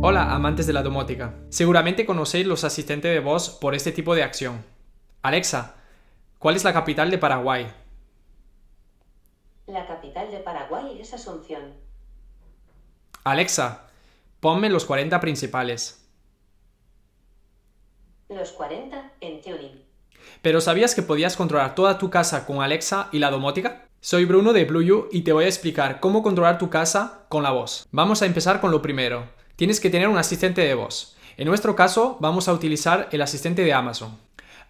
Hola amantes de la domótica. Seguramente conocéis los asistentes de voz por este tipo de acción. Alexa, ¿cuál es la capital de Paraguay? La capital de Paraguay es Asunción. Alexa, ponme los 40 principales. Los 40 en tuning. ¿Pero sabías que podías controlar toda tu casa con Alexa y la domótica? Soy Bruno de BlueU y te voy a explicar cómo controlar tu casa con la voz. Vamos a empezar con lo primero. Tienes que tener un asistente de voz. En nuestro caso vamos a utilizar el asistente de Amazon.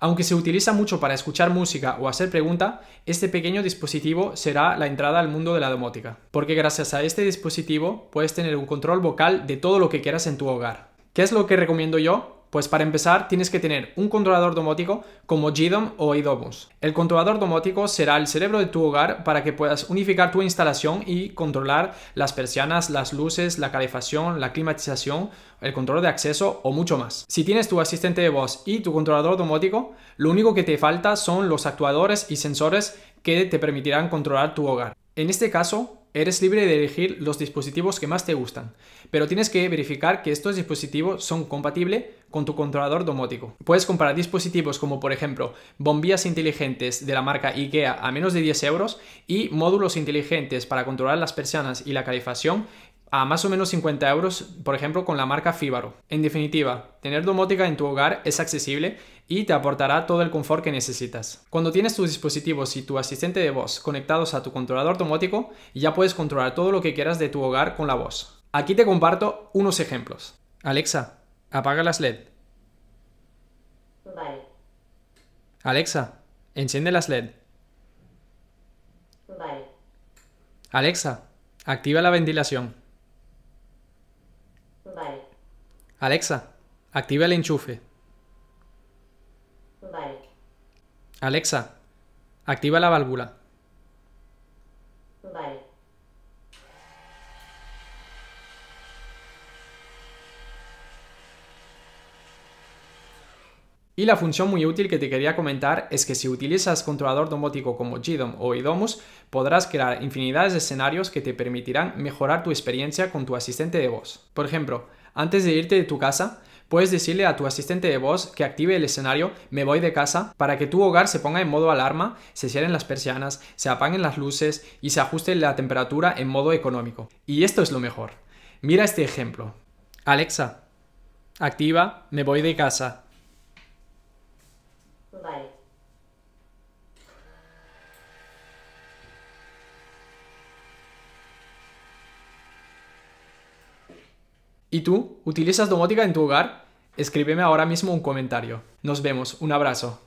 Aunque se utiliza mucho para escuchar música o hacer pregunta, este pequeño dispositivo será la entrada al mundo de la domótica, porque gracias a este dispositivo puedes tener un control vocal de todo lo que quieras en tu hogar. ¿Qué es lo que recomiendo yo? Pues para empezar tienes que tener un controlador domótico como GDOM o iDomus. El controlador domótico será el cerebro de tu hogar para que puedas unificar tu instalación y controlar las persianas, las luces, la calefacción, la climatización, el control de acceso o mucho más. Si tienes tu asistente de voz y tu controlador domótico, lo único que te falta son los actuadores y sensores que te permitirán controlar tu hogar. En este caso, Eres libre de elegir los dispositivos que más te gustan, pero tienes que verificar que estos dispositivos son compatibles con tu controlador domótico. Puedes comprar dispositivos como por ejemplo bombillas inteligentes de la marca IKEA a menos de 10 euros y módulos inteligentes para controlar las persianas y la calefacción a más o menos 50 euros, por ejemplo, con la marca Fibaro. En definitiva, tener domótica en tu hogar es accesible y te aportará todo el confort que necesitas. Cuando tienes tus dispositivos y tu asistente de voz conectados a tu controlador domótico, ya puedes controlar todo lo que quieras de tu hogar con la voz. Aquí te comparto unos ejemplos. Alexa, apaga las LED. Vale, Alexa, enciende las LED. vale, Alexa, activa la ventilación. Vale, Alexa, activa el enchufe. vale, Alexa, activa la válvula. vale. Y la función muy útil que te quería comentar es que si utilizas controlador domótico como GDOM o iDomus, podrás crear infinidades de escenarios que te permitirán mejorar tu experiencia con tu asistente de voz. Por ejemplo, antes de irte de tu casa, puedes decirle a tu asistente de voz que active el escenario Me voy de casa para que tu hogar se ponga en modo alarma, se cierren las persianas, se apaguen las luces y se ajuste la temperatura en modo económico. Y esto es lo mejor. Mira este ejemplo. Alexa, activa Me voy de casa. ¿Y tú? ¿Utilizas domótica en tu hogar? Escríbeme ahora mismo un comentario. Nos vemos, un abrazo.